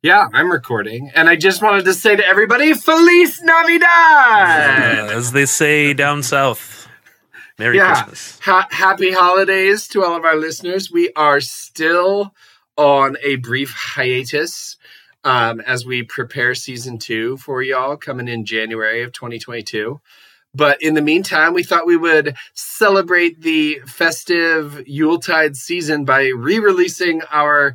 Yeah, I'm recording. And I just wanted to say to everybody, Feliz Navidad! As they say down south. Merry yeah. Christmas. Ha- happy holidays to all of our listeners. We are still on a brief hiatus um, as we prepare season two for y'all coming in January of 2022. But in the meantime, we thought we would celebrate the festive Yuletide season by re releasing our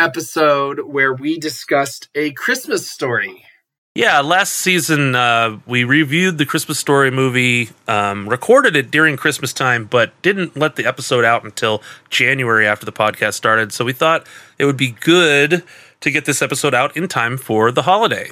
episode where we discussed a Christmas story. Yeah, last season uh, we reviewed the Christmas Story movie, um, recorded it during Christmas time, but didn't let the episode out until January after the podcast started. So we thought it would be good to get this episode out in time for the holiday.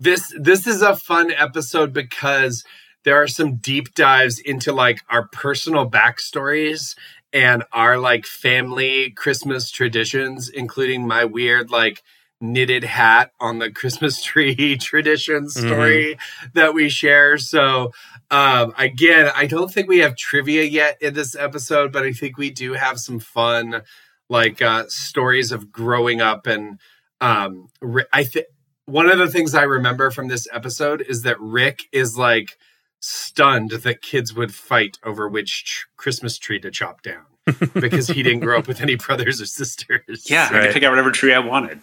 This this is a fun episode because there are some deep dives into like our personal backstories and our like family Christmas traditions, including my weird like knitted hat on the Christmas tree tradition story mm-hmm. that we share. So, um, again, I don't think we have trivia yet in this episode, but I think we do have some fun, like uh, stories of growing up. And um, I think one of the things I remember from this episode is that Rick is like stunned that kids would fight over which tr- Christmas tree to chop down because he didn't grow up with any brothers or sisters. Yeah, right. I could pick out whatever tree I wanted.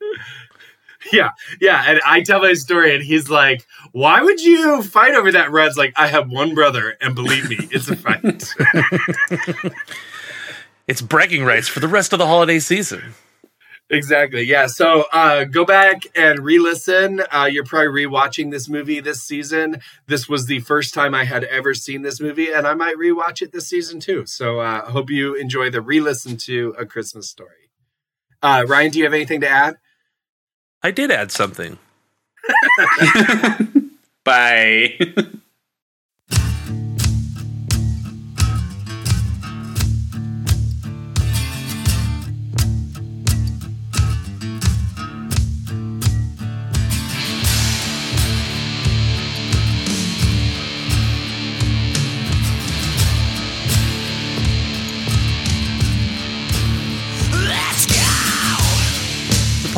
yeah, yeah. And I tell my story, and he's like, "Why would you fight over that?" Red's like, "I have one brother, and believe me, it's a fight." it's bragging rights for the rest of the holiday season. Exactly. Yeah. So uh, go back and re-listen. Uh, you're probably rewatching this movie this season. This was the first time I had ever seen this movie, and I might rewatch it this season too. So I uh, hope you enjoy the re-listen to A Christmas Story. Uh, Ryan, do you have anything to add? I did add something. Bye.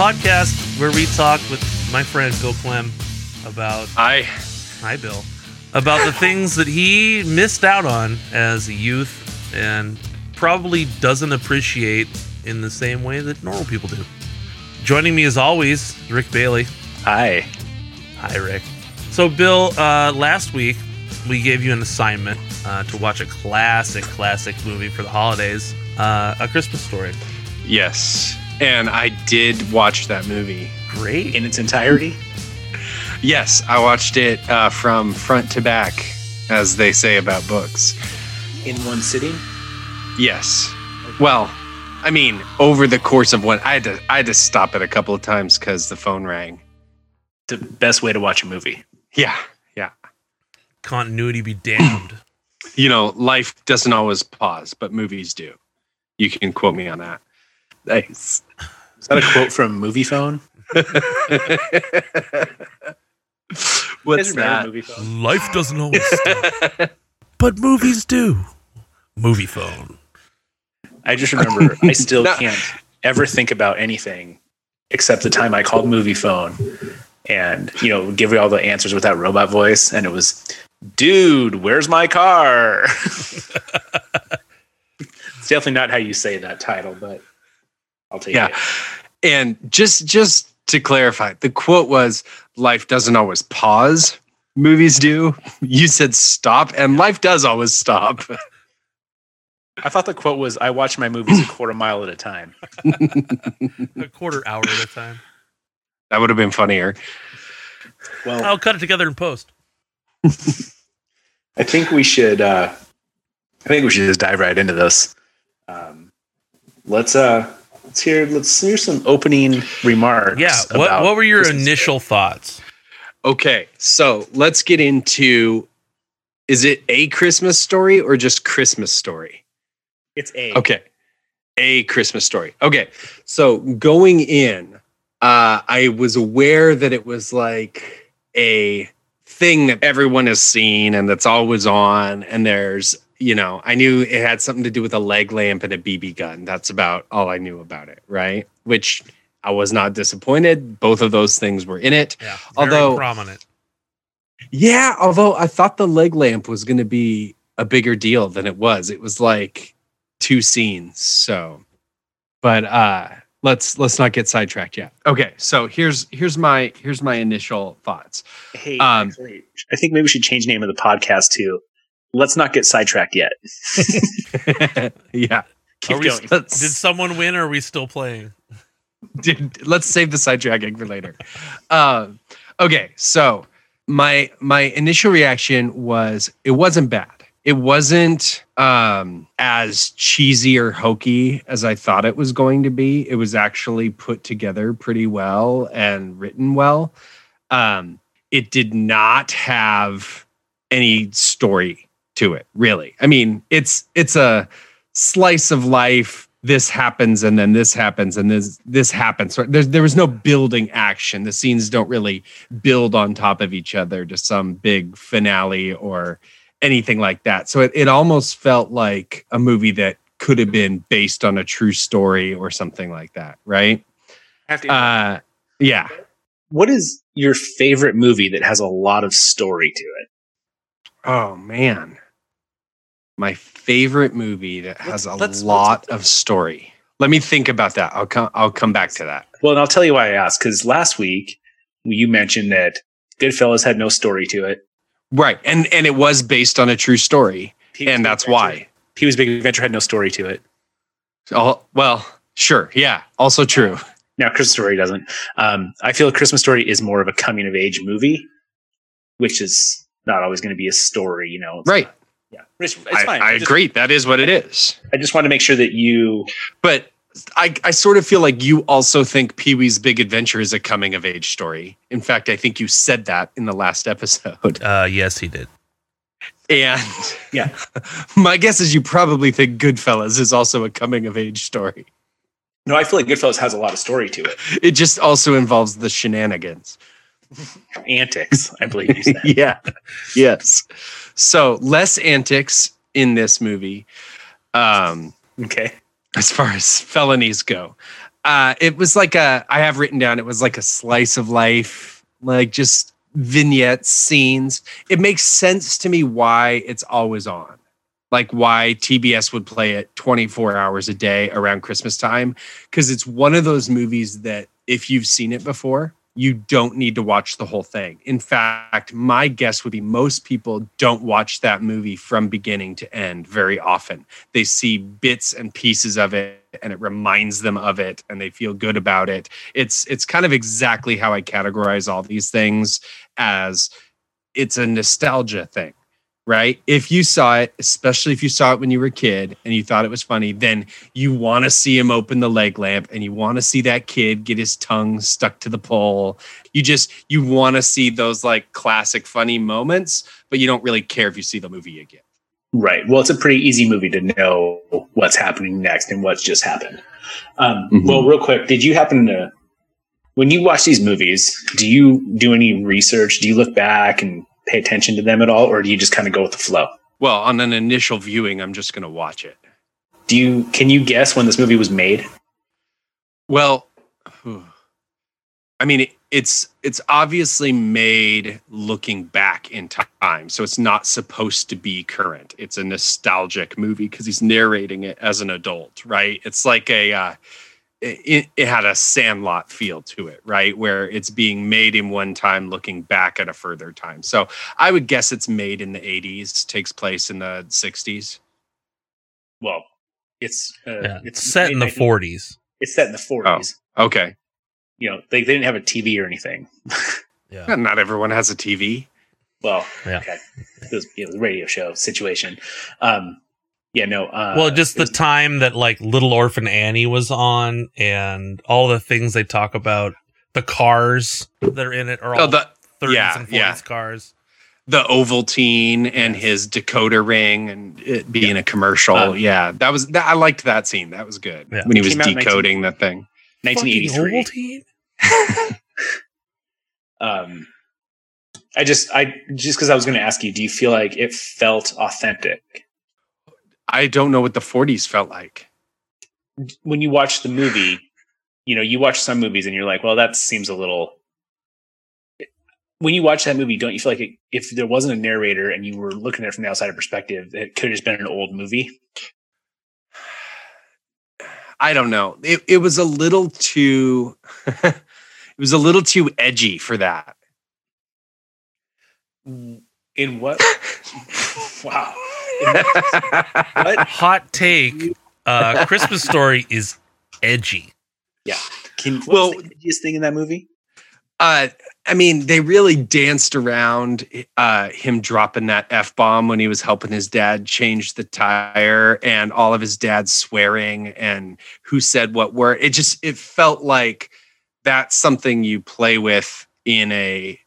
podcast where we talk with my friend Bill Clem about hi, hi Bill, about the things that he missed out on as a youth and probably doesn't appreciate in the same way that normal people do. Joining me as always, Rick Bailey. Hi, hi Rick. So Bill, uh, last week we gave you an assignment uh, to watch a classic, classic movie for the holidays, uh, A Christmas Story. Yes and I did watch that movie. Great. In its entirety? yes, I watched it uh, from front to back, as they say about books. In one sitting? Yes. Well, I mean, over the course of one, I had to, I had to stop it a couple of times because the phone rang. The best way to watch a movie. Yeah, yeah. Continuity be damned. you know, life doesn't always pause, but movies do. You can quote me on that. Nice. Is that a quote from Moviefone? What's that? Life doesn't always stop, but movies do. Movie Phone. I just remember I still no. can't ever think about anything except the time I called Moviefone and you know give you all the answers with that robot voice, and it was, "Dude, where's my car?" it's definitely not how you say that title, but I'll take yeah. it. And just just to clarify, the quote was life doesn't always pause. Movies do. You said stop, and life does always stop. I thought the quote was I watch my movies a quarter mile at a time. a quarter hour at a time. That would have been funnier. Well, I'll cut it together in post. I think we should uh I think we should just dive right into this. Um let's uh let's hear let's hear some opening remarks. Yeah, what what were your initial thoughts? Okay, so let's get into is it a Christmas story or just Christmas story? It's a. Okay. A Christmas story. Okay. So going in, uh, I was aware that it was like a thing that everyone has seen and that's always on, and there's you know, I knew it had something to do with a leg lamp and a BB gun. That's about all I knew about it, right? Which I was not disappointed. Both of those things were in it. Yeah. Although- prominent. Yeah, although I thought the leg lamp was going to be a bigger deal than it was. It was like two scenes. So, but uh let's let's not get sidetracked yet. Okay, so here's here's my here's my initial thoughts. Hey, Um, actually, I think maybe we should change the name of the podcast to "Let's Not Get Sidetracked Yet." yeah. Keep Are we going. Did someone win or are we still playing? Dude, let's save the sidetracking for later. Um, okay, so my my initial reaction was it wasn't bad. It wasn't um, as cheesy or hokey as I thought it was going to be. It was actually put together pretty well and written well. Um, it did not have any story to it, really. I mean, it's it's a slice of life. This happens and then this happens and this this happens. So there's there was no building action. The scenes don't really build on top of each other to some big finale or anything like that. So it, it almost felt like a movie that could have been based on a true story or something like that right? I have to- uh yeah. What is your favorite movie that has a lot of story to it? Oh man my favorite movie that has Let's- a let's- lot let's- of story let me think about that i'll come i'll come back to that Well, and I'll tell you why I asked. Because last week you mentioned that Goodfellas had no story to it, right and and it was based on a true story and Big that's Adventure- why Pee Wee's Big Adventure had no story to it. Oh, well, sure. Yeah. Also true. Now, Christmas Story doesn't. Um, I feel Christmas Story is more of a coming of age movie, which is not always going to be a story. You know, It's Right. not- yeah, it's, it's I, fine. I just- agree. That is what it is. I just want to make sure that you. But I, I sort of feel like you also think Pee Wee's Big Adventure is a coming of age story. In fact, I think you said that in the last episode. Uh, yes, he did. And Yeah. my guess is you probably think Goodfellas is also a coming of age story. No, I feel like Goodfellas has a lot of story to it. It just also involves the shenanigans. Antics, I believe you said. yeah. Yes. So less antics in this movie. Um, okay. as far as felonies go. Uh, it was like a, I have written down, it was like a slice of life, like just vignettes, scenes. It makes sense to me why it's always on. Like why TBS would play it 24 hours a day around Christmas time. Cause it's one of those movies that if you've seen it before, you don't need to watch the whole thing. In fact, my guess would be most people don't watch that movie from beginning to end very often. They see bits and pieces of it and it reminds them of it and they feel good about it. It's it's kind of exactly how i categorize all these things as it's a nostalgia thing right if you saw it especially if you saw it when you were a kid and you thought it was funny then you want to see him open the leg lamp and you want to see that kid get his tongue stuck to the pole you just you want to see those like classic funny moments but you don't really care if you see the movie again Right. Well, it's a pretty easy movie to know what's happening next and what's just happened. Um, Mhm. Well, real quick, did you happen to, when you watch these movies, do you do any research? Do you look back and pay attention to them at all, or do you just kind of go with the flow? Well, on an initial viewing, I'm just going to watch it. Do you can you guess when this movie was made? Well, I mean, it, it's it's obviously made looking back in time, so it's not supposed to be current. It's a nostalgic movie because he's narrating it as an adult, right? It's like a uh, it, it had a Sandlot feel to it, right? Where it's being made in one time, looking back at a further time. So I would guess it's made in the '80s, takes place in the '60s. Well, it's uh, Yeah. It's set in the made- 40s. It's set in the forties. Okay, You know, they, they didn't have a TV or anything. Yeah. not everyone has a TV. Well, Yeah. okay, it was you know, the radio show situation. Um, yeah, no. Uh, well, just the was- time that like Little Orphan Annie was on, and all the things they talk about, the cars that are in it are all Oh, the 30s yeah, and 40s yeah. cars. the Ovaltine and his decoder ring and it being a commercial. Um, yeah, that was that, I liked that scene. That was good Yeah. when he was Came out in decoding the thing. 1983. Um i just i just because i was going to ask you do you feel like it felt authentic I don't know what the 40s felt like. when you watch the movie you know, you watch some movies and you're like, well, that seems a little. When you watch that movie, don't you feel like it, if there wasn't a narrator and you were looking at it from the outsider perspective, it could have just been an old movie? I don't know. It it was a little too it was a little too edgy for that. In what? wow. What? Hot take. Uh, Christmas Story is edgy. Yeah. Can, what Well- was the edgiest thing in that movie? Uh, I mean, they really danced around uh, him dropping that f bomb when he was helping his dad change the tire, and all of his dad swearing and who said what word. It just it felt like that's something you play with in a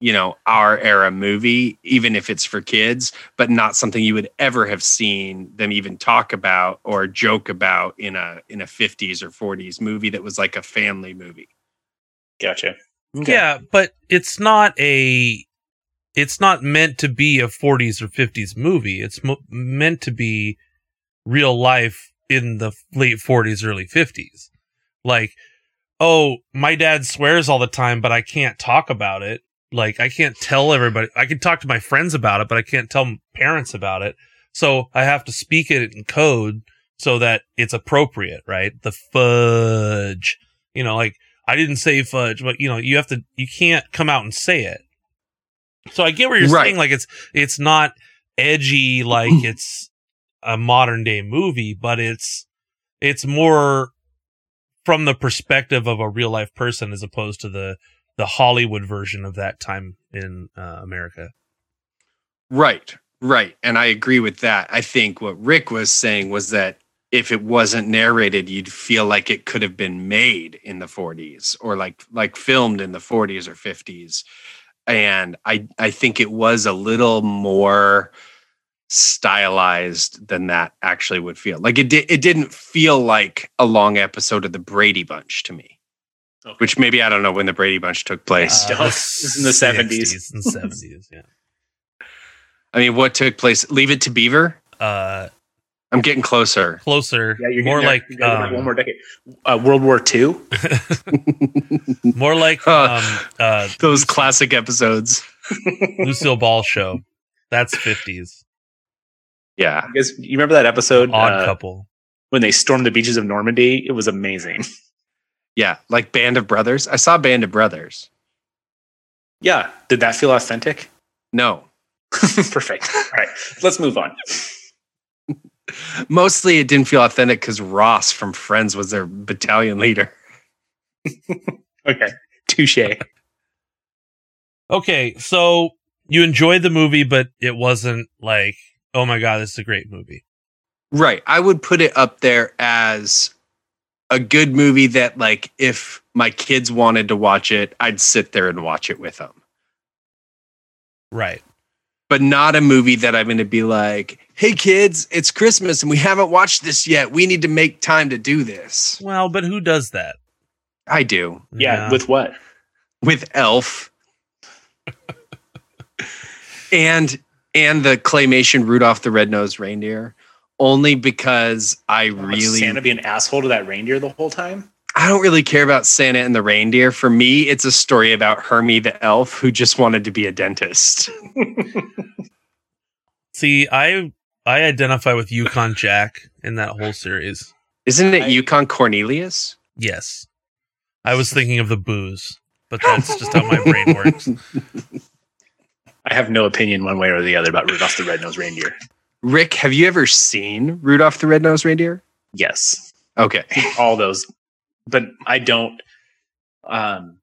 you know our era movie, even if it's for kids, but not something you would ever have seen them even talk about or joke about in a in a 50s or 40s movie that was like a family movie. Gotcha. Yeah, but it's not a. It's not meant to be a 40s or 50s movie. It's mo- meant to be real life in the late 40s, early 50s. Like, oh, my dad swears all the time, but I can't talk about it. Like, I can't tell everybody. I can talk to my friends about it, but I can't tell parents about it. So I have to speak it in code so that it's appropriate, right? The fudge, you know, like I didn't say fudge, but you know, you have to, you can't come out and say it. So I get what you're Right. saying. Like it's, it's not edgy like it's a modern day movie, but it's, it's more from the perspective of a real life person as opposed to the, the Hollywood version of that time in uh, America. Right, right. And I agree with that. I think what Rick was saying was that if it wasn't narrated, you'd feel like it could have been made in the 40s or like like filmed in the 40s or 50s. And I I think it was a little more stylized than that actually would feel. Like it did it didn't feel like a long episode of the Brady Bunch to me. Okay. Which maybe I don't know when the Brady Bunch took place. Uh, This is in the 70s. and 70s, yeah. I mean, what took place? Leave it to Beaver? Uh, I'm getting closer. closer, Yeah, you're more there. like, You gotta go um, one more decade. Uh, World War II. more like, Uh, um, uh, Those classic episodes. Lucille Ball show. That's 50s. Yeah. You guys, you remember that episode Odd uh, couple. when they stormed the beaches of Normandy? It was amazing. Yeah. Like Band of Brothers. I saw Band of Brothers. Yeah. Did that feel authentic? No. Perfect. All right. Let's move on. Mostly it didn't feel authentic because Ross from Friends was their battalion leader. Okay. Touche. Okay, so you enjoyed the movie, but it wasn't like, oh my god, this is a great movie. Right. I would put it up there as a good movie that, like, if my kids wanted to watch it, I'd sit there and watch it with them. Right. But not a movie that I'm going to be like, hey, kids, it's Christmas and we haven't watched this yet. We need to make time to do this. Well, but who does that? I do. Yeah. With what? with Elf and and the claymation Rudolph the Red-Nosed Reindeer only because I Would really Santa be an asshole to that reindeer the whole time? I don't really care about Santa and the reindeer. For me, it's a story about Hermie the elf who just wanted to be a dentist. See, I I identify with Yukon Jack in that whole series. Isn't it I- Yukon Cornelius? Yes. I was thinking of the booze, but that's just how my brain works. I have no opinion one way or the other about Rudolph the Red-Nosed Reindeer. Rick, have you ever seen Rudolph the Red-Nosed Reindeer? Yes. Okay. All those. But I don't um,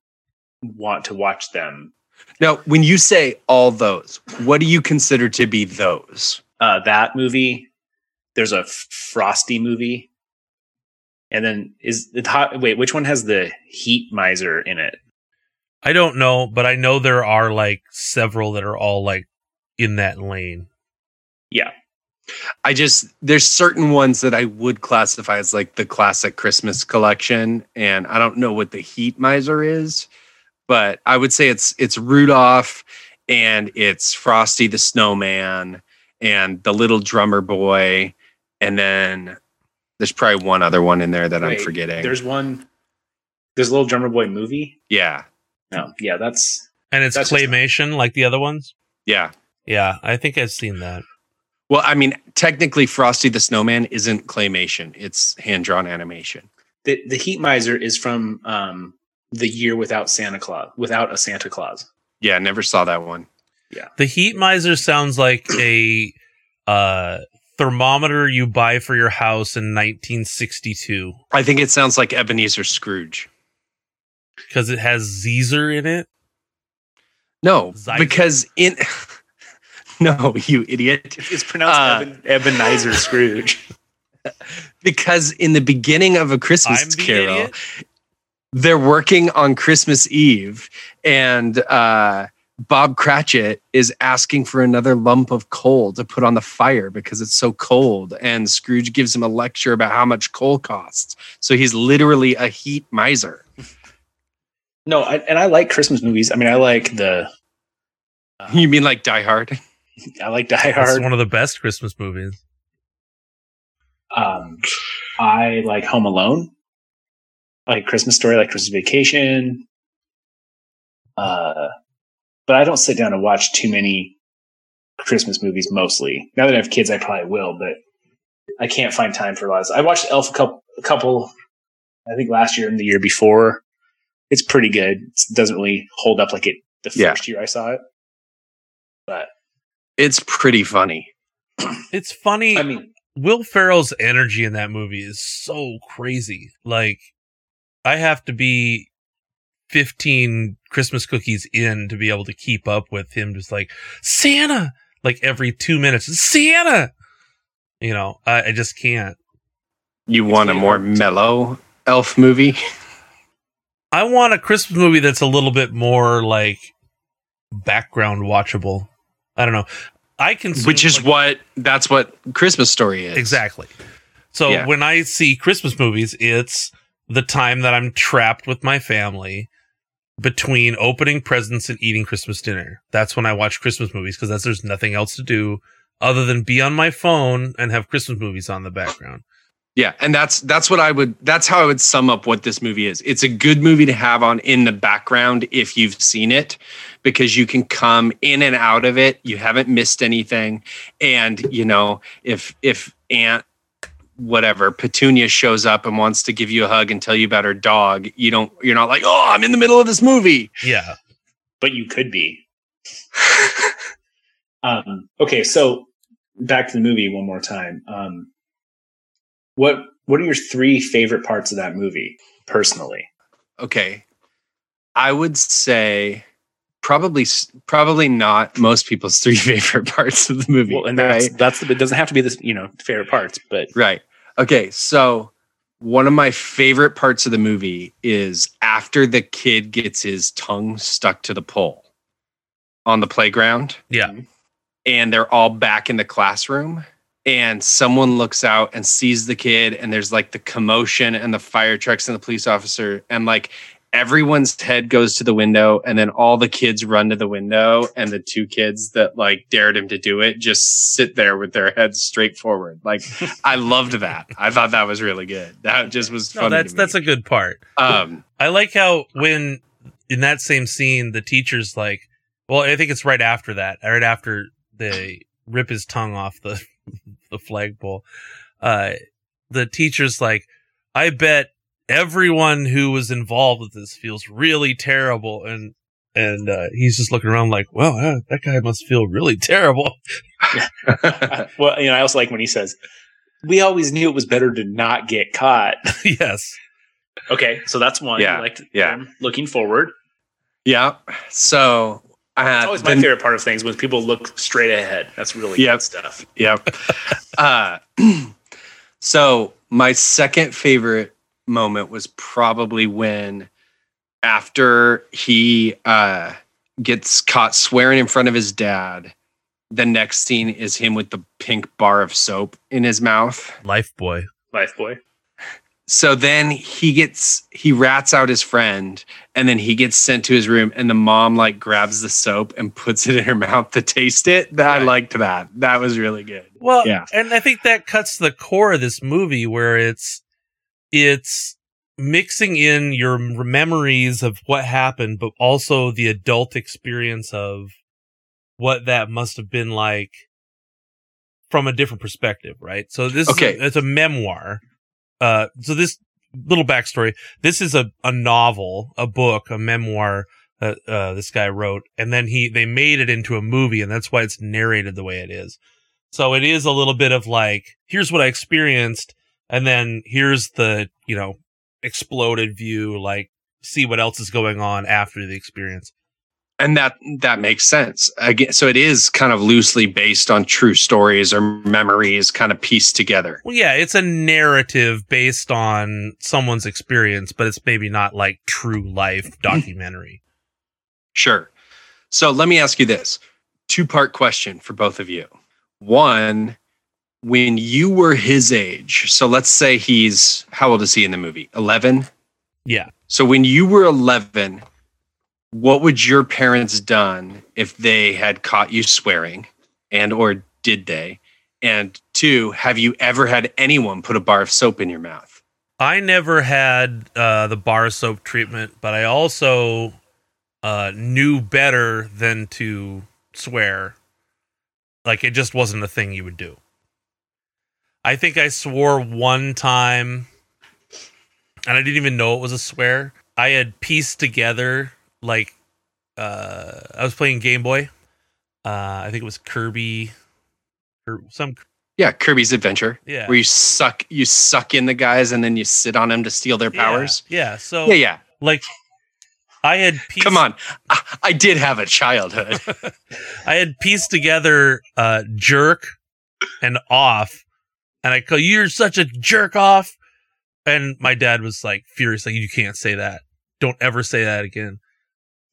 want to watch them. Now, when you say all those, what do you consider to be those? Uh, that movie, there's a Frosty movie. And then is it hot? Wait, which one has the heat miser in it? I don't know, but I know there are like several that are all like in that lane. Yeah. I just there's certain ones that I would classify as like the classic Christmas collection, and I don't know what the Heat Miser is, but I would say it's it's Rudolph and it's Frosty the Snowman and the Little Drummer Boy, and then there's probably one other one in there that I'm forgetting. There's one. There's a little drummer boy movie. Yeah. No, yeah, that's And it's That's just- claymation like the other ones. Yeah. Yeah, I think I've seen that. Well, I mean, technically, Frosty the Snowman isn't claymation; it's hand drawn animation. the the Heat Miser is from um the year without Santa Claus, without a Santa Claus. Yeah, never saw that one. Yeah, the heat miser sounds like a uh, thermometer you buy for your house in 1962 I think it sounds like Ebenezer Scrooge. because it has Zeezer in it. No, Zeiser? because in no, you idiot. It's pronounced Uh, Eben, Ebenezer Scrooge. Because in the beginning of a Christmas the Carol, idiot. they're working on Christmas Eve, and uh, Bob Cratchit is asking for another lump of coal to put on the fire because it's so cold. And Scrooge gives him a lecture about how much coal costs. So he's literally a heat miser. No, I, and I like Christmas movies. I mean, I like the You mean like Die Hard? I like Die It's Hard. one of the best Christmas movies. Um, I like Home Alone. I like Christmas Story, I like Christmas Vacation. Uh, but I don't sit down and watch too many Christmas movies. Mostly now that I have kids, I probably will, but I can't find time for a lots. I watched Elf a couple, a couple, I think last year and the year before. It's pretty good. It doesn't really hold up like it the Yeah. first year I saw it. But It's pretty funny. It's funny. I mean, Will Ferrell's energy in that movie is so crazy. Like, I have to be 15 Christmas cookies in to be able to keep up with him just like, Santa! Like every two minutes, Santa! You know, I, I just can't. You want a more hard mellow elf movie? I want a Christmas movie that's a little bit more like background watchable. I don't know. I can Which is what that's what Christmas Story is. Exactly. So Yeah. when I see Christmas movies, it's the time that I'm trapped with my family between opening presents and eating Christmas dinner. That's when I watch Christmas movies because there's nothing else to do other than be on my phone and have Christmas movies on the background. Yeah, and that's that's what I would that's how I would sum up what this movie is. It's a good movie to have on in the background if you've seen it because you can come in and out of it. You haven't missed anything and you know, if if Aunt whatever Petunia shows up and wants to give you a hug and tell you about her dog, you don't you're not like, "Oh, I'm in the middle of this movie." Yeah. but you could be. um, okay, so back to the movie one more time. Um, what what are your three favorite parts of that movie, personally? Okay. I would say probably probably not most people's three favorite parts of the movie. Well, and that's right? that's the, it doesn't have to be this, you know, favorite parts, but Right. Okay. So one of my favorite parts of the movie is after the kid gets his tongue stuck to the pole on the playground. Yeah. Mm-hmm. And they're all back in the classroom. And someone looks out and sees the kid, and there's like the commotion and the fire trucks and the police officer. And like everyone's head goes to the window, and then all the kids run to the window. And the two kids that like dared him to do it just sit there with their heads straight forward. Like I loved that. I thought that was really good. That just was No, funny. that's that's a good part. um I like how when in that same scene the teacher's like, well, I think it's right after that, right after they rip his tongue off the the flagpole. Uh, the teacher's like, I bet everyone who was involved with this feels really terrible, and and uh, he's just looking around like, well, uh, that guy must feel really terrible. well, you know, I also like when he says, "We always knew it was better to not get caught." yes, okay, so that's one. Yeah, You liked yeah. them looking forward. yeah. So uh, That's always my the- favorite part of things when people look straight ahead. That's really Yep. good stuff. Yep. uh, so my second favorite moment was probably when after he uh, gets caught swearing in front of his dad. The next scene is him with the pink bar of soap in his mouth. Lifebuoy. Life boy. So then he gets he rats out his friend and then he gets sent to his room and the mom like grabs the soap and puts it in her mouth to taste it. That I liked that. That was really good. Well, Yeah. and I think that cuts to the core of this movie where it's it's mixing in your memories of what happened, but also the adult experience of what that must have been like from a different perspective, right? So this Okay. is a, it's a memoir. Uh, so this little backstory. This is a, a novel, a book, a memoir that uh, this guy wrote, and then he they made it into a movie, and that's why it's narrated the way it is. So it is a little bit of like, here's what I experienced, and then here's the you know exploded view, like see what else is going on after the experience. and that that makes sense. Again so it is kind of loosely based on true stories or memories kind of pieced together. Well, yeah, it's a narrative based on someone's experience, but it's maybe not like true life documentary. sure. So let me ask you this. Two part question for both of you. One when you were his age so let's say he's how old is he in the movie 11 yeah. so when you were 11 what would your parents done if they had caught you swearing and or did they and two have you ever had anyone put a bar of soap in your mouth I never had uh, the bar soap treatment, but I also uh, knew better than to swear. Like it just wasn't a thing you would do. I think I swore one time, and I didn't even know it was a swear. I had pieced together like uh, I was playing Game Boy. Uh, I think it was Kirby, or some yeah kirby's adventure yeah. where you suck you suck in the guys and then you sit on them to steal their powers Yeah, yeah. So yeah yeah, like I had pieced, come on I, I did have a childhood I had pieced together uh jerk and off and I go, you're such a jerk off. And my dad was like furious like you can't say that. Don't ever say that again.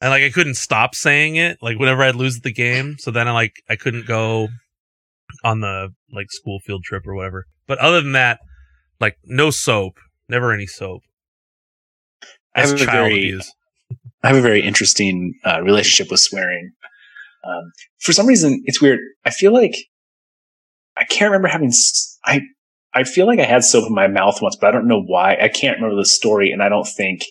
And like I couldn't stop saying it like whenever I'd lose the game. So then I like I couldn't go on the like school field trip or whatever. But other than that like no soap. Never any soap. I have a very- abuse. I have a very interesting uh, relationship with swearing. Um, for some reason, it's weird. I feel like I can't remember having. s- I I feel like I had soap in my mouth once, but I don't know why. I can't remember the story, and I don't think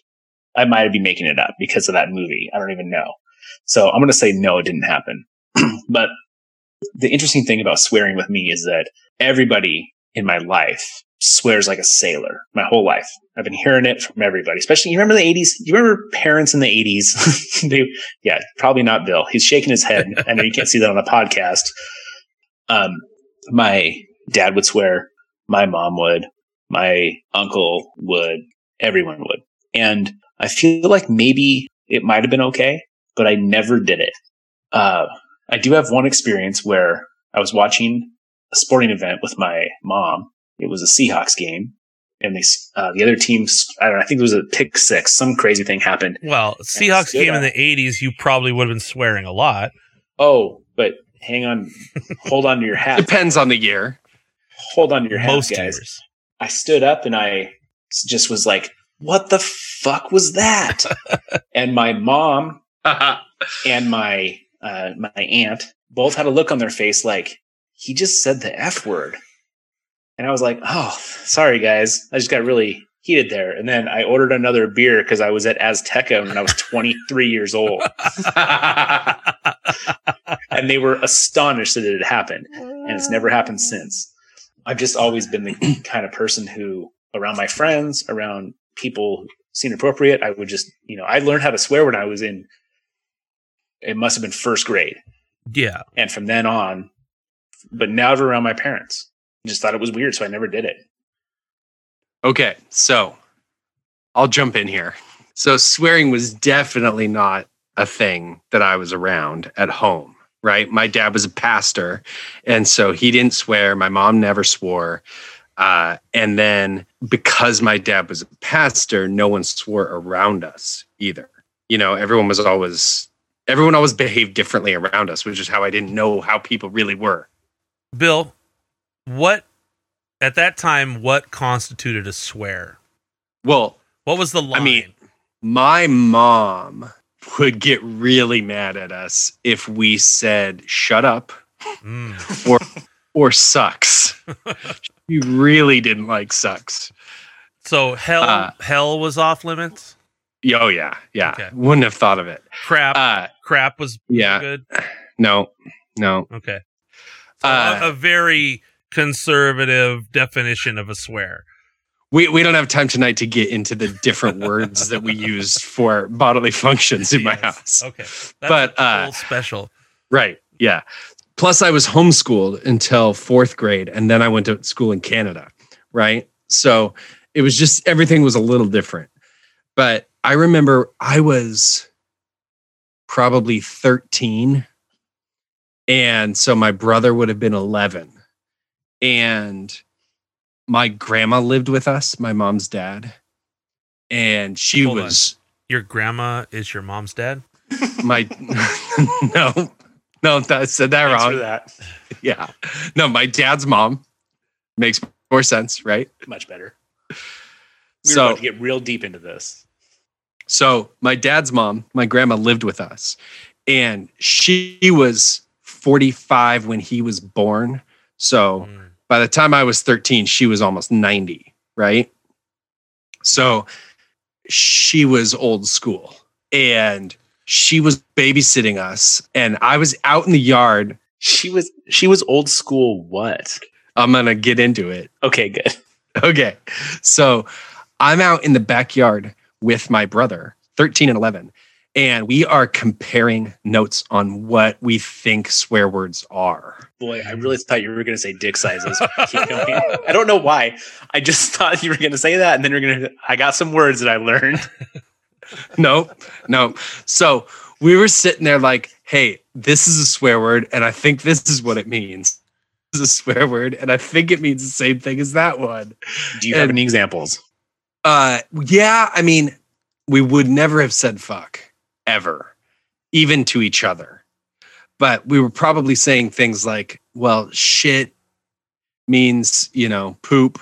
I might be making it up because of that movie. I don't even know. So I'm going to say no, it didn't happen. but the interesting thing about swearing with me is that everybody in my life swears like a sailor my whole life. I've been hearing it from everybody, especially you remember the 80s? You remember parents in the 80s? they, yeah, probably not Bill. He's shaking his head. I know you can't see that on the podcast. Um, my dad would swear, my mom would, my uncle would, everyone would. And I feel like maybe it might have been okay, but I never did it. Uh, I do have one experience where I was watching a sporting event with my mom. It was a Seahawks game, and they uh, the other teams. I don't know. I think it was a pick six. Some crazy thing happened. Well, Seahawks stood game in the '80s, you probably would have been swearing a lot. Oh, but hang on, hold on to your hat. depends on the year Hold on to your hat, Most guys. years. I stood up and I just was like, "What the fuck was that?" and my mom and my uh, my aunt both had a look on their face like he just said the f word, and I was like, "Oh, sorry guys, I just got really heated there." And then I ordered another beer because I was at Azteca when I was 23 years old, and they were astonished that it had happened, and it's never happened since. I've just always been the kind of person who, around my friends, around people who seem appropriate, I would just, you know, I learned how to swear when I was in. It must have been first grade Yeah. and from then on, but never around my parents. Just thought it was weird, so I never did it. Okay, so I'll jump in here. So swearing was definitely not a thing that I was around at home, right? My dad was a pastor, and so he didn't swear. My mom never swore. Uh, and then because my dad was a pastor, no one swore around us either. You know, everyone was always everyone always behaved differently around us, which is how I didn't know how people really were. Bill, what at that time what constituted a swear? Well, What was the line? I mean- my mom would get really mad at us if we said shut up Mm. or sucks. she really didn't like sucks. So hell, Uh, hell was off limits. Oh yeah, yeah. Okay. Wouldn't have thought of it. Crap, Uh, crap was yeah. good. No, no. Okay, So Uh, a, a very conservative definition of a swear. We we don't have time tonight to get into the different words that we use for bodily functions in my house. Okay, That's But, a uh, special. Right. Yeah. Plus, I was homeschooled until fourth grade, and then I went to school in Canada. Right. So it was just everything was a little different. But I remember I was probably 13. And so my brother would have been 11. And my grandma lived with us, my mom's dad. And she Hold on. was Your grandma is your mom's dad. my no no I said that Thanks wrong that. yeah no my dad's mom makes more sense right Much better. We So- about to get real deep into this. so my dad's mom my grandma lived with us and she was 45 when he was born so Mm. By the time i was 13 she was almost 90 right so she was old school and she was babysitting us and i was out in the yard She was she was old school. What? i'm gonna get into it Okay, good. Okay. So I'm out in the backyard with my brother, 13 and 11, and we are comparing notes on what we think swear words are. Boy, I really thought you were going to say dick sizes. I don't know why. I just thought you were going to say that, and then you're going to. I got some words that I learned. No, no. So we were sitting there like, hey, this is a swear word, and I think this is what it means. This is a swear word, and I think it means the same thing as that one. Do you have any examples? Uh yeah, I mean, we would never have said fuck ever, even to each other. But we were probably saying things like, well, shit means, you know, poop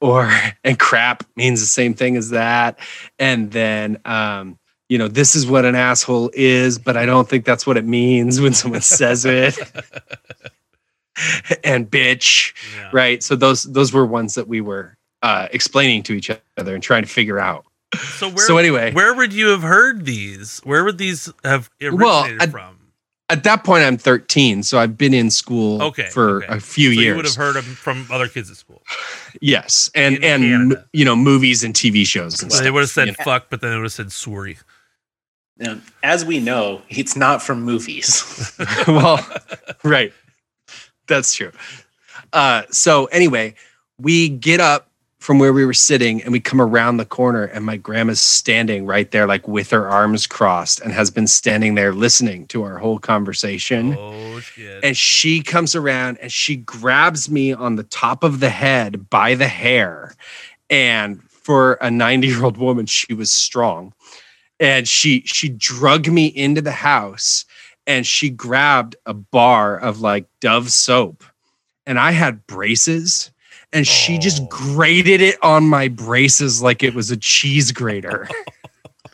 or and crap means the same thing as that. And then um, you know, this is what an asshole is, but I don't think that's what it means when someone says it. and bitch Yeah. right so those those were ones that we were uh explaining to each other and trying to figure out So where? so anyway where would you have heard these? Where would these have originated Well, I- from? at that point i'm 13 so i've been in school Okay, for okay. a few So years you would have heard them from other kids at school. yes and In and Canada. you know movies and tv shows and So they would have said you know. fuck, but then it would have said sorry. Now, as we know, it's not from movies. well right that's true uh so anyway we get up from where we were sitting and we come around the corner and my grandma's standing right there like with her arms crossed and has been standing there listening to our whole conversation. Oh shit! and she comes around and she grabs me on the top of the head by the hair. And for a 90 year old woman she was strong. And she she drug me into the house and she grabbed a bar of like dove soap. And i had braces and she just Oh. grated it on my braces like it was a cheese grater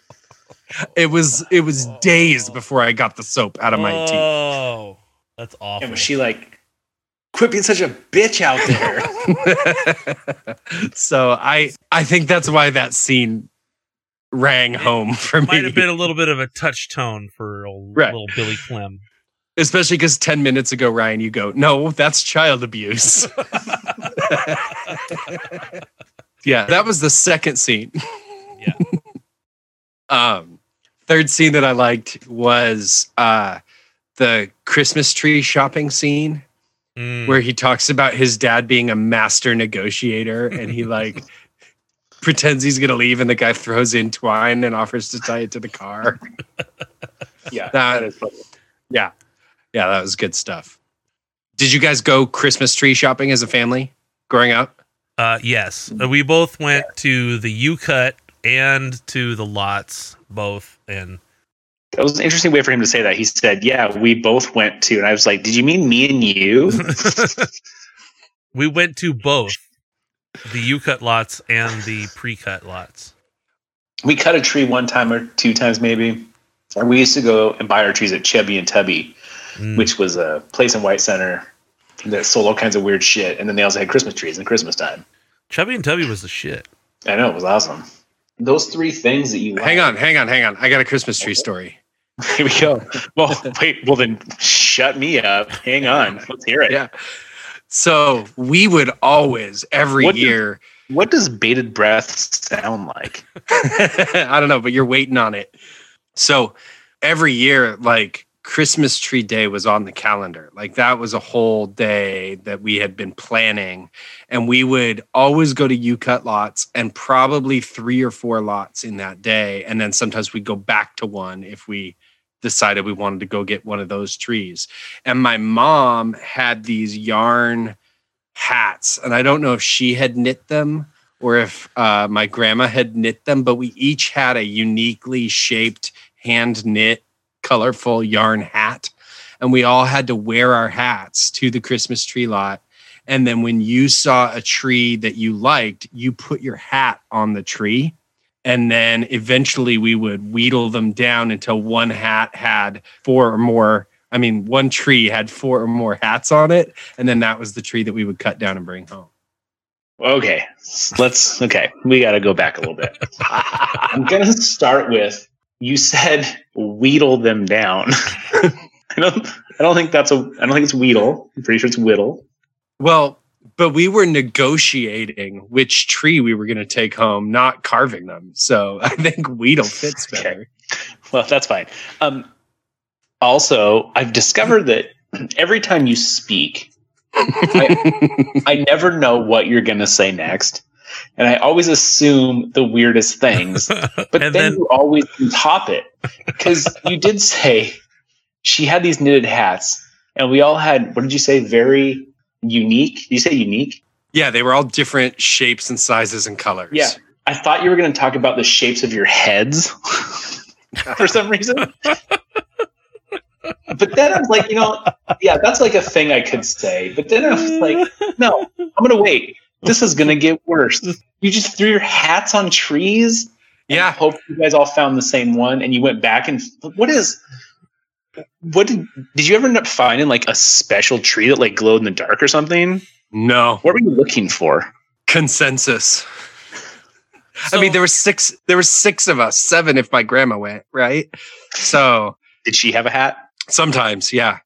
it was it was days before i got the soap out of my teeth Oh, that's awful. and was she like, "Quit being such a bitch out there"? so I I think that's why that scene rang home for me. Might have been a little bit of a touch tone for old, Right. little Billy Clem. Especially because 10 minutes ago, Ryan, you go, no, that's child abuse. yeah, that was the second scene. Yeah. um, third scene that I liked was uh the Christmas tree shopping scene. Mm. where he talks about his dad being a master negotiator and he like pretends he's gonna leave and the guy throws in twine and offers to tie it to the car. yeah, That- is funny. Yeah. Yeah, that was good stuff. Did you guys go Christmas tree shopping as a family growing up? Uh, yes, Uh, we both went to the U Cut and to the lots, both, and That was an interesting way for him to say that. He said, "Yeah, we both went to," and I was like, "Did you mean me and you?" we went to both the U Cut lots and the pre cut lots. we cut a tree one time or two times maybe. And we used to go and buy our trees at Chubby and Tubby, Mm. which was a place in White Center that sold all kinds of weird shit. And then they also had Christmas trees in Christmas time. Chubby and Tubby was the shit. I know it was awesome. Those three things that you hang on, hang on, hang on. I got a Christmas tree story. Here we go. Well, wait. Well, then shut me up. Hang on. Let's hear it. Yeah. So we would always every What year. What does bated breath sound like? I don't know, but you're waiting on it. So every year, like Christmas tree day was on the calendar. Like that was a whole day that we had been planning. And we would always go to U cut lots and probably three or four lots in that day. And then sometimes we'd go back to one if we decided we wanted to go get one of those trees. And my mom had these yarn hats. And I don't know if she had knit them or if uh, my grandma had knit them, but we each had a uniquely shaped hand knit colorful yarn hat and we all had to wear our hats to the christmas tree lot. And then when you saw a tree that you liked you put your hat on the tree. And then eventually we would wheedle them down until one hat had four or more i mean one tree had four or more hats on it. And then that was the tree that we would cut down and bring home. Okay, let's. Okay, we got to go back a little bit. I'm gonna start with you said wheedle them down. I don't. I don't think that's a. I don't think it's wheedle. I'm pretty sure it's whittle. well but we were negotiating which tree we were going to take home not carving them so i think wheedle fits Okay. better Well, that's fine. Um, also, I've discovered that every time you speak, I never know what you're going to say next. And I always assume the weirdest things, but then, then you always top it. Because you did say she had these knitted hats, and we all had, what did you say, very unique? Did you say unique? Yeah, they were all different shapes and sizes and colors. Yeah. I thought you were going to talk about the shapes of your heads for some reason. but then I was like, you know, yeah, that's like a thing I could say. But then I was like, no, I'm going to wait. This is going to get worse. You just threw your hats on trees. and Yeah. Hope you guys all found the same one and you went back and what is. What did did you ever end up finding like a special tree that like glowed in the dark or something? No What were you looking for? consensus. I mean, there were six. There were six of us, seven if my grandma went. Right. So Did she have a hat? sometimes, yeah.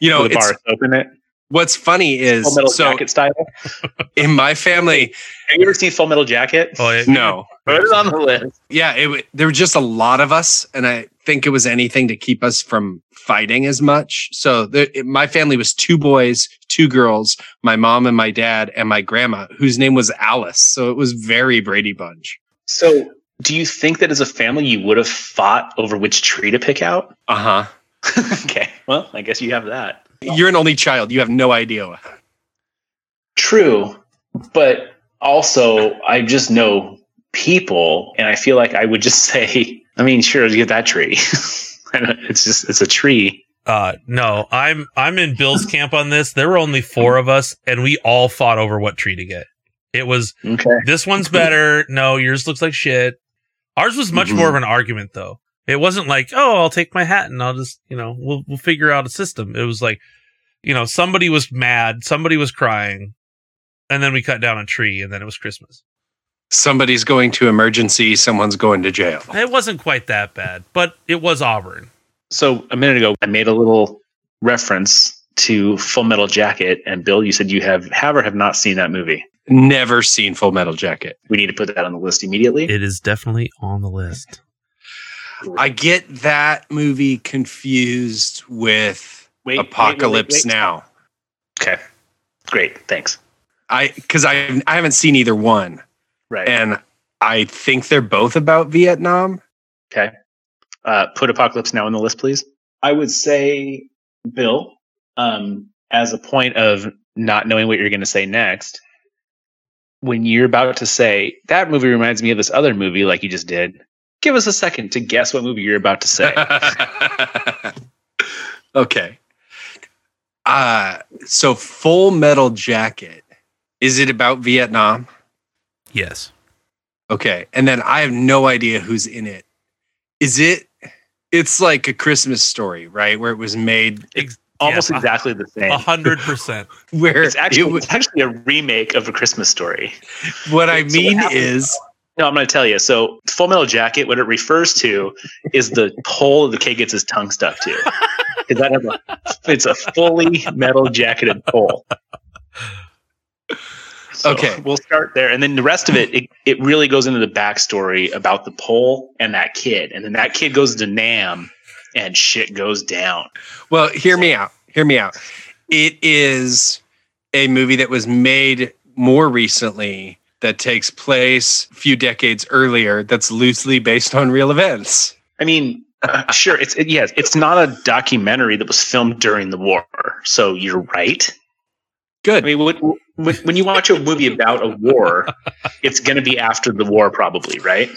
You know, the it's, bar open it? What's funny is Full metal so jacket style. in my family, Have you ever seen Full Metal Jacket? oh, yeah, no, Put it on the list. yeah, it, there were just a lot of us, and I think it was anything to keep us from fighting as much. So the, it- my family was two boys, two girls, my mom and my dad, and my grandma, whose name was Alice. So it was very Brady Bunch. So, do you think that as a family you would have fought over which tree to pick out? Uh huh. okay. Well, I guess you have that. You're an only child. You have no idea. True, but also I just know people, and I feel like I would just say, I mean, sure, get that tree. It's just it's a tree. Uh, no, I'm I'm in Bill's camp on this. There were only four of us, and we all fought over what tree to get. It was Okay. this one's better. No, yours looks like shit. Ours was much Mhm. more of an argument, though. It wasn't like, oh, I'll take my hat and I'll just, you know, we'll we'll figure out a system. It was like, you know, somebody was mad, somebody was crying, and then we cut down a tree, and then it was Christmas. Somebody's going to emergency. Someone's going to jail. It wasn't quite that bad, but it was Auburn. So a minute ago, I made a little reference to Full Metal Jacket, and Bill, you said you have have or have not seen that movie. Never seen Full Metal Jacket. We need to put that on the list immediately. It is definitely on the list. I get that movie confused with Wait, wait, wait, Apocalypse wait, wait. Now. Okay, great, thanks. I because I I haven't seen either one, Right. and I think they're both about Vietnam. Okay. Uh, put Apocalypse Now on the list, please. I would say, Bill, um, as a point of not knowing what you're going to say next, when you're about to say, that movie reminds me of this other movie, like you just did, give us a second to guess what movie you're about to say. okay. Uh so Full Metal Jacket. Is it about Vietnam? Yes. Okay. And then I have no idea who's in it. Is it it's like a Christmas story, right? Where it was made Ex- Almost yeah, exactly the same. A hundred percent. where It's it actually, was- it's actually a remake of A Christmas Story. what I So what mean happened- is No, I'm going to tell you. So, Full Metal Jacket, what it refers to is the pole the kid gets his tongue stuck to. that has a- it's a fully metal jacketed pole. So Okay. we'll start there, and then the rest of it, it, it really goes into the backstory about the pole and that kid, and then that kid goes to Nam, and shit goes down. Well, hear me out. Hear me out. It is a movie that was made more recently that takes place a few decades earlier that's loosely based on real events. I mean, uh, sure, it's it, yes, it's not a documentary that was filmed during the war, so you're right. Good. I mean, when, when, when you watch a movie about a war, it's going to be after the war, probably, right?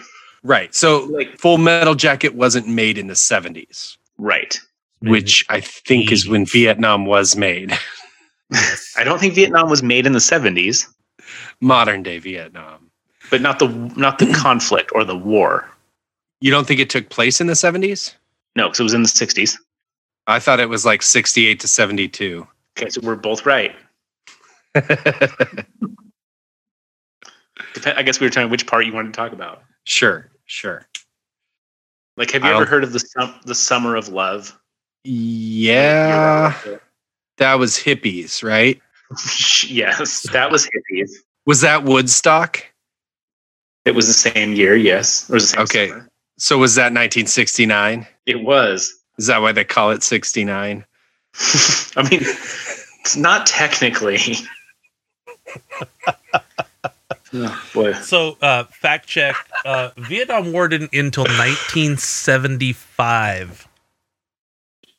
right. So Like, Full Metal Jacket wasn't made in the 70s, right. which I think is when Vietnam was made. I don't think Vietnam was made in the 70s, Modern day Vietnam. but not the not the conflict or the war. You don't think it took place in the 70s? No, because it was in the 60s. I thought it was like 68 to 72. Okay, so we're both right. I guess we were talking which part you wanted to talk about. sure, sure. Like, have you I ever don't- heard of the sum- the Summer of Love? Yeah, that was hippies, right? yes, that was hippies. Was that Woodstock? It was the same year, yes. It was the same Okay. summer. So was that 1969? It was. Is that why they call it 69? I mean, it's not technically. oh, boy. So, uh, fact check: uh, Vietnam War didn't end until 1975.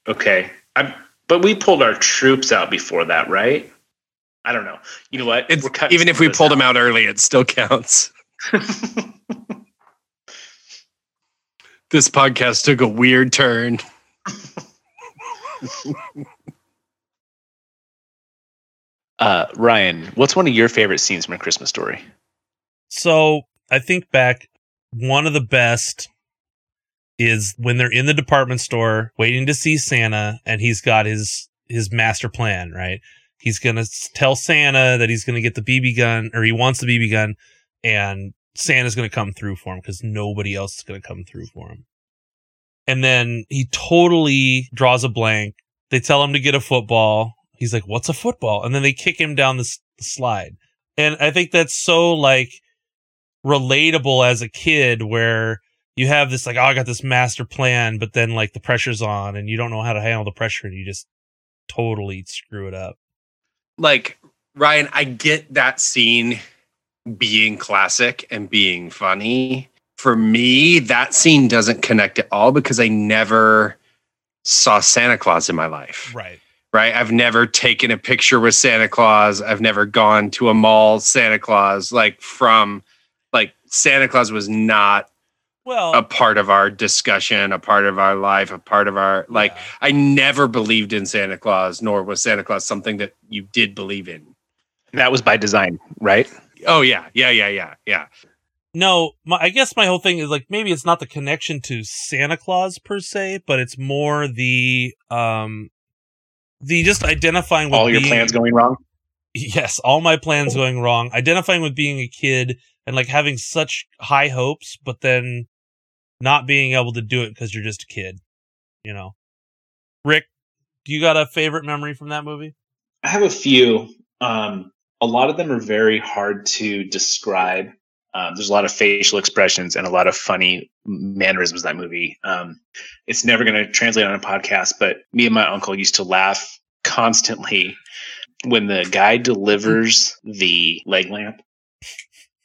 Okay. I, but we pulled our troops out before that, right? I don't know. You know what? It's, even if we of this pulled them out early, it still counts. This podcast took a weird turn. uh, Ryan, what's one of your favorite scenes from A Christmas Story? So I think back, one of the best is when they're in the department store waiting to see Santa, and he's got his his master plan. Right, he's gonna tell Santa that he's gonna get the BB gun, or he wants the BB gun, and Santa's gonna come through for him because nobody else is gonna come through for him. And then he totally draws a blank. They tell him to get a football. He's like, "What's a football?" And then they kick him down the, s- the slide. And I think that's so like relatable as a kid where you have this like oh i got this master plan but then like the pressure's on and you don't know how to handle the pressure and you just totally screw it up Like, Ryan, I get that scene being classic and being funny. For me, that scene doesn't connect at all because I never saw Santa Claus in my life. right right? I've never taken a picture with Santa Claus. I've never gone to a mall Santa Claus. Like from like Santa Claus was not well a part of our discussion, a part of our life, a part of our like yeah. I never believed in Santa Claus, nor was Santa Claus something that you did believe in. That was by design, right? Oh yeah, yeah, yeah, yeah, yeah. no my, i guess my whole thing is like maybe it's not the connection to santa claus per se but it's more the um the just identifying with All your being- plans going wrong. yes all my plans going wrong identifying with being a kid and like having such high hopes but then not being able to do it because you're just a kid you know rick do you got a favorite memory from that movie I have a few. Um, a lot of them are very hard to describe. Um, there's a lot of facial expressions and a lot of funny mannerisms in that movie. Um, it's never going to translate on a podcast, but me and my uncle used to laugh constantly when the guy delivers the leg lamp.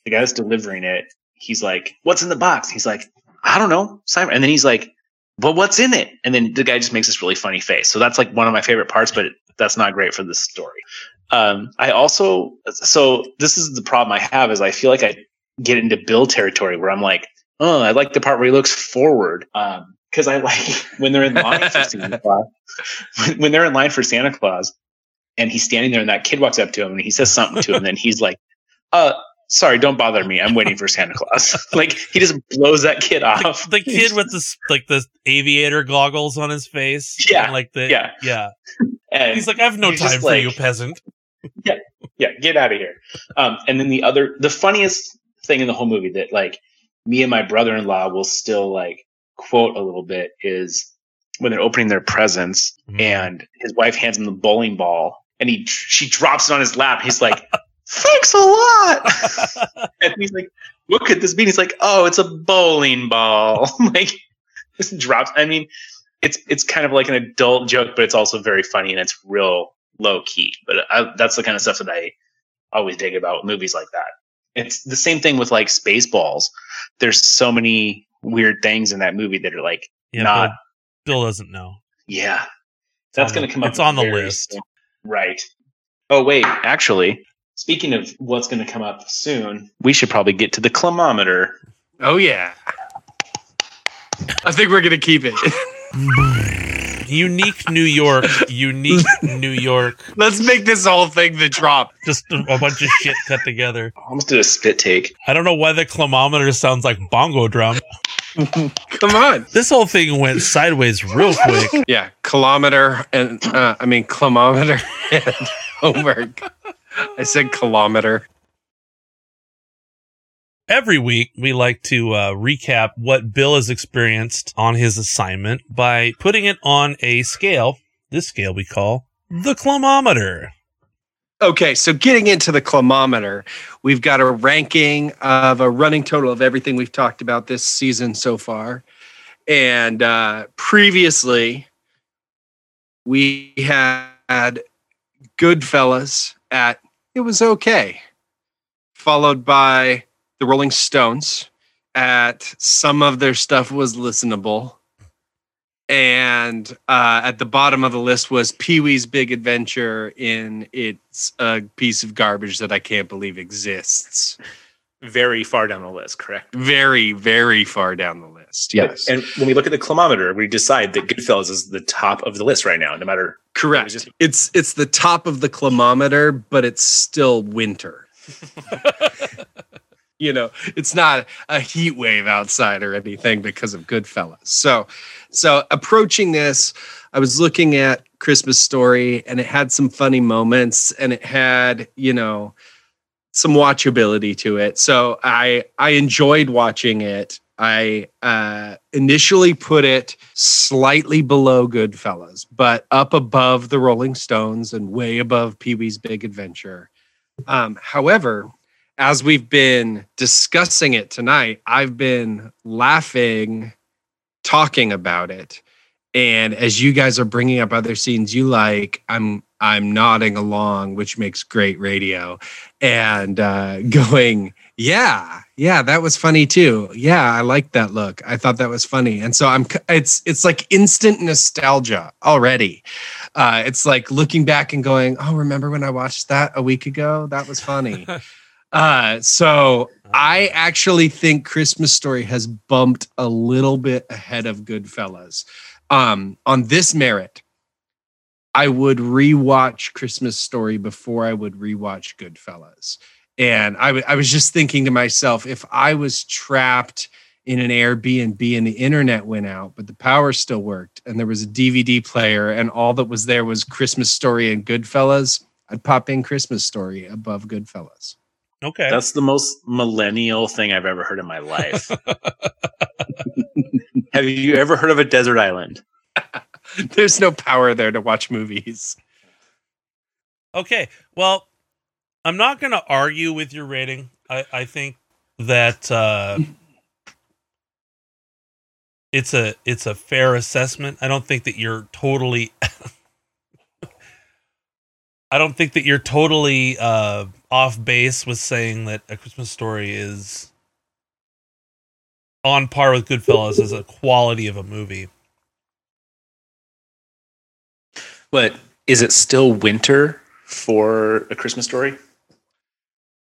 The guy that's delivering it, he's like, "What's in the box?" He's like, "I don't know, Simon." And then he's like, "But what's in it?" And then the guy just makes this really funny face. So that's like one of my favorite parts, but that's not great for this story. Um, I also so this is the problem I have is I feel like I get into Bill territory where I'm like, oh, I like the part where he looks forward. Um, because I like when they're in line for Santa Claus. When, when they're in line for Santa Claus, and he's standing there, and that kid walks up to him and he says something to him, and he's like, "Uh, sorry, don't bother me. I'm waiting for Santa Claus." like he just blows that kid off. the kid with the like the aviator goggles on his face Yeah, and, like the yeah. yeah and he's like i have no time for like- you peasant yeah, yeah, get out of here. Um, and then the other, the funniest thing in the whole movie that like me and my brother-in-law will still like quote a little bit is when they're opening their presents Mhm. and his wife hands him the bowling ball and he she drops it on his lap. He's like, "Thanks a lot." and he's like, "What could this be?" And he's like, "Oh, it's a bowling ball." like just drops. I mean, it's it's kind of like an adult joke, but it's also very funny and it's real low key. But I, that's the kind of stuff that I always dig about movies like that. It's the same thing with like Spaceballs. There's so many weird things in that movie that are like, Yeah, Not- Bill, Bill doesn't know. yeah, that's going to come up. it's on the list. soon. right? Oh wait, actually, speaking of what's going to come up soon, we should probably get to the climometer. Oh yeah. I think we're gonna keep it. Unique New York, unique New York. Let's make this whole thing the drop. Just a, a bunch of shit cut together. I almost did a spit take. I don't know why the climometer sounds like bongo drum. Come on. This whole thing went sideways real quick. Yeah, kilometer and uh, I mean kilometer and homework. I said kilometer. Every week, we like to uh, recap what Bill has experienced on his assignment by putting it on a scale. This scale we call the climometer. Okay, so getting into the climometer, we've got a ranking of a running total of everything we've talked about this season so far. And uh, previously, we had Goodfellas at it was okay, followed by the Rolling Stones at some of their stuff was listenable. And uh, at the bottom of the list was Pee Wee's Big Adventure in it's a piece of garbage that I can't believe exists. Very far down the list, correct? Very, very far down the list. Yes. And when we look at the climometer, we decide that Goodfellas is the top of the list right now, no matter. Correct. Just- It's it's the top of the climometer, but it's still winter. you know, it's not a heat wave outside or anything because of Goodfellas. So, so approaching this, I was looking at Christmas Story, and it had some funny moments, and it had you know some watchability to it. So I I enjoyed watching it. I uh, initially put it slightly below Goodfellas, but up above the Rolling Stones and way above Pee Wee's Big Adventure. Um, however, as we've been discussing it tonight, I've been laughing, talking about it, and as you guys are bringing up other scenes you like, I'm I'm nodding along, which makes great radio, and uh, going, yeah, yeah, that was funny too. Yeah, I like that look. I thought that was funny, and so I'm. It's it's like instant nostalgia already. Uh, it's like looking back and going, oh, remember when I watched that a week ago? That was funny. uh, so I actually think Christmas Story has bumped a little bit ahead of Goodfellas. Um, on this merit, I would rewatch Christmas Story before I would rewatch Goodfellas. And I I was just thinking to myself, if I was trapped in an Airbnb and the internet went out, but the power still worked, and there was a DVD player, and all that was there was Christmas Story and Goodfellas, I'd pop in Christmas Story above Goodfellas. Okay. That's the most millennial thing I've ever heard in my life. Have you ever heard of a desert island? There's no power there to watch movies. Okay. Well, I'm not going to argue with your rating. I, I think that uh, it's a it's a fair assessment. I don't think that you're totally. I don't think that you're totally uh, off base with saying that A Christmas Story is on par with Goodfellas as a quality of a movie. But is it still winter for a Christmas story?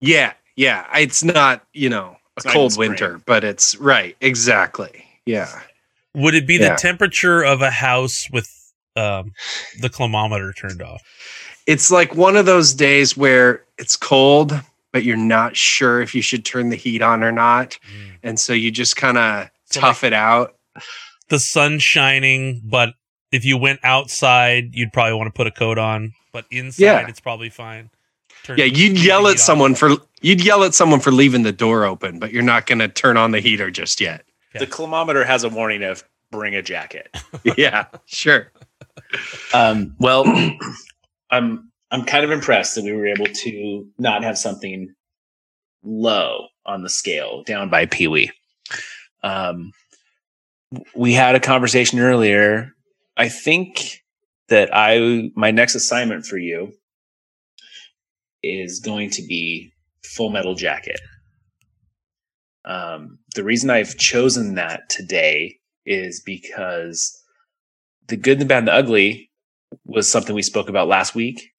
Yeah, yeah. It's not, you know, a It's cold winter, but it's right. Exactly. Yeah. Would it be Yeah. the temperature of a house with um, the climometer turned off? It's like one of those days where it's cold, but you're not sure if you should turn the heat on or not. And so you just kind of So tough it out. the sun's shining, but if you went outside, you'd probably want to put a coat on. But inside, Yeah. it's probably fine. Turn Yeah, you'd yell at on. someone for you'd yell at someone for leaving the door open, but you're not going to turn on the heater just yet. Yeah. The kilometer has a warning of bring a jacket. yeah, sure. Um, well, I'm I'm kind of impressed that we were able to not have something low on the scale down by Pee Wee. Um, we had a conversation earlier. I think that I my next assignment for you is going to be Full Metal Jacket. Um, the reason I've chosen that today is because the good, the bad, and the ugly was something we spoke about last week,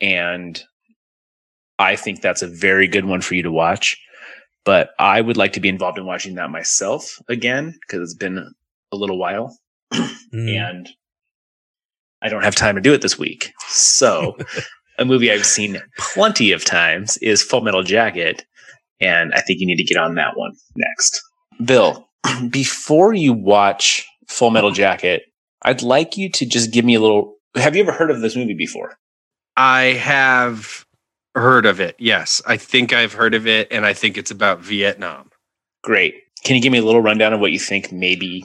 and I think that's a very good one for you to watch. But I would like to be involved in watching that myself again because it's been a little while, Mm. and I don't have time to do it this week. So, a movie I've seen plenty of times is Full Metal Jacket, and I think you need to get on that one next. Bill, before you watch Full Metal Jacket, I'd like you to just give me a little. Have you ever heard of this movie before? I have heard of it. Yes, I think I've heard of it, and I think it's about Vietnam. Great. Can you give me a little rundown of what you think maybe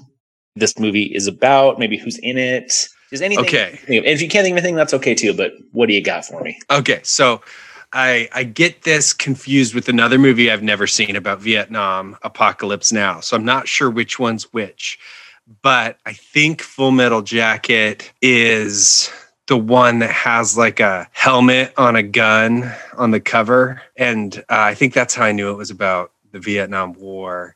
this movie is about? Maybe who's in it? Is anything? Okay. If you can't think of anything, that's okay too. But what do you got for me? Okay, so I I get this confused with another movie I've never seen about Vietnam, Apocalypse Now. So I'm not sure which one's which, but I think Full Metal Jacket is the one that has like a helmet on a gun on the cover, and uh, I think that's how I knew it was about the Vietnam War.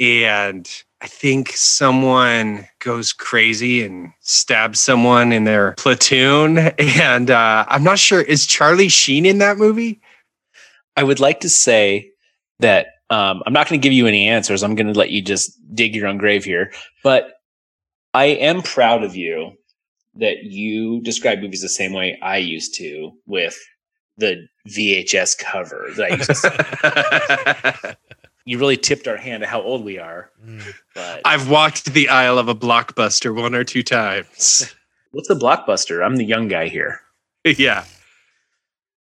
And I think someone goes crazy and stabs someone in their platoon. And uh, I'm not sure, is Charlie Sheen in that movie? I would like to say that um, I'm not going to give you any answers. I'm going to let you just dig your own grave here. But I am proud of you that you describe movies the same way I used to with the VHS cover that I used to you really tipped our hand to how old we are. Mm. But I've walked the aisle of a blockbuster one or two times. what's a blockbuster? I'm the young guy here. yeah.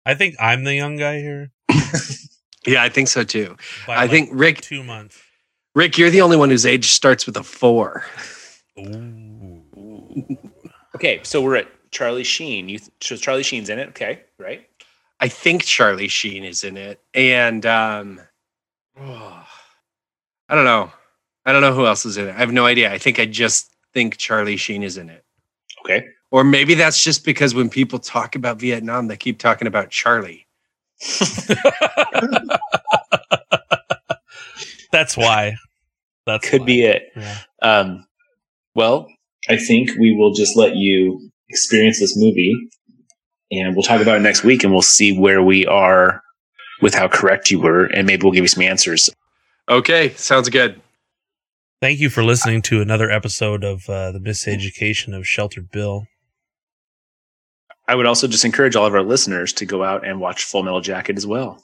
I think I'm the young guy here. Yeah, I think so too. by I like think Rick two months. Rick, you're the only one whose age starts with a four. Ooh. Okay, so we're at Charlie Sheen. You so Charlie Sheen's in it, okay, right? I think Charlie Sheen is in it. And um oh, I don't know. I don't know who else is in it. I have no idea. I think I just think Charlie Sheen is in it. Okay. Or maybe that's just because when people talk about Vietnam, they keep talking about Charlie. That's why. That Could why. be it. Yeah. Um, well, I think we will just let you experience this movie, and we'll talk about it next week, and we'll see where we are with how correct you were, and maybe we'll give you some answers. Okay, sounds good. Thank you for listening to another episode of uh, the Miseducation of Sheltered Bill. I would also just encourage all of our listeners to go out and watch Full Metal Jacket as well.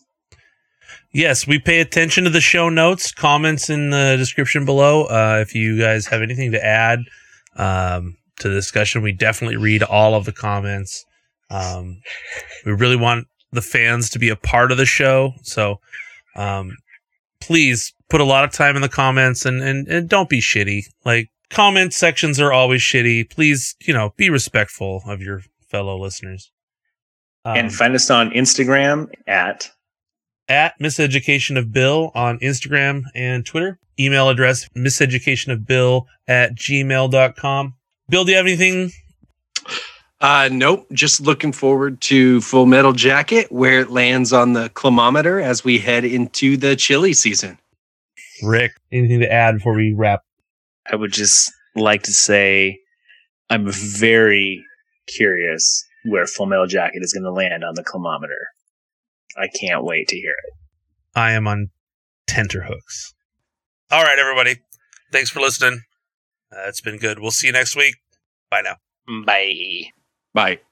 Yes, we pay attention to the show notes, comments in the description below. Uh, if you guys have anything to add um, to the discussion, we definitely read all of the comments. Um, we really want the fans to be a part of the show, so um, please put a lot of time in the comments and, and and don't be shitty. Like comment sections are always shitty. Please, you know, be respectful of your fellow listeners. Um, and find us on Instagram at at miseducation of bill on instagram and twitter email address miseducationofbill at gmail.com bill do you have anything Uh, nope. Just looking forward to Full Metal Jacket, where it lands on the climometer as we head into the chilly season. rick anything to add before we wrap I would just like to say I'm very curious where Full Metal Jacket is going to land on the climometer. I can't wait to hear it. i am on tenterhooks all right everybody thanks for listening uh, it's been good we'll see you next week bye now Bye. Bye.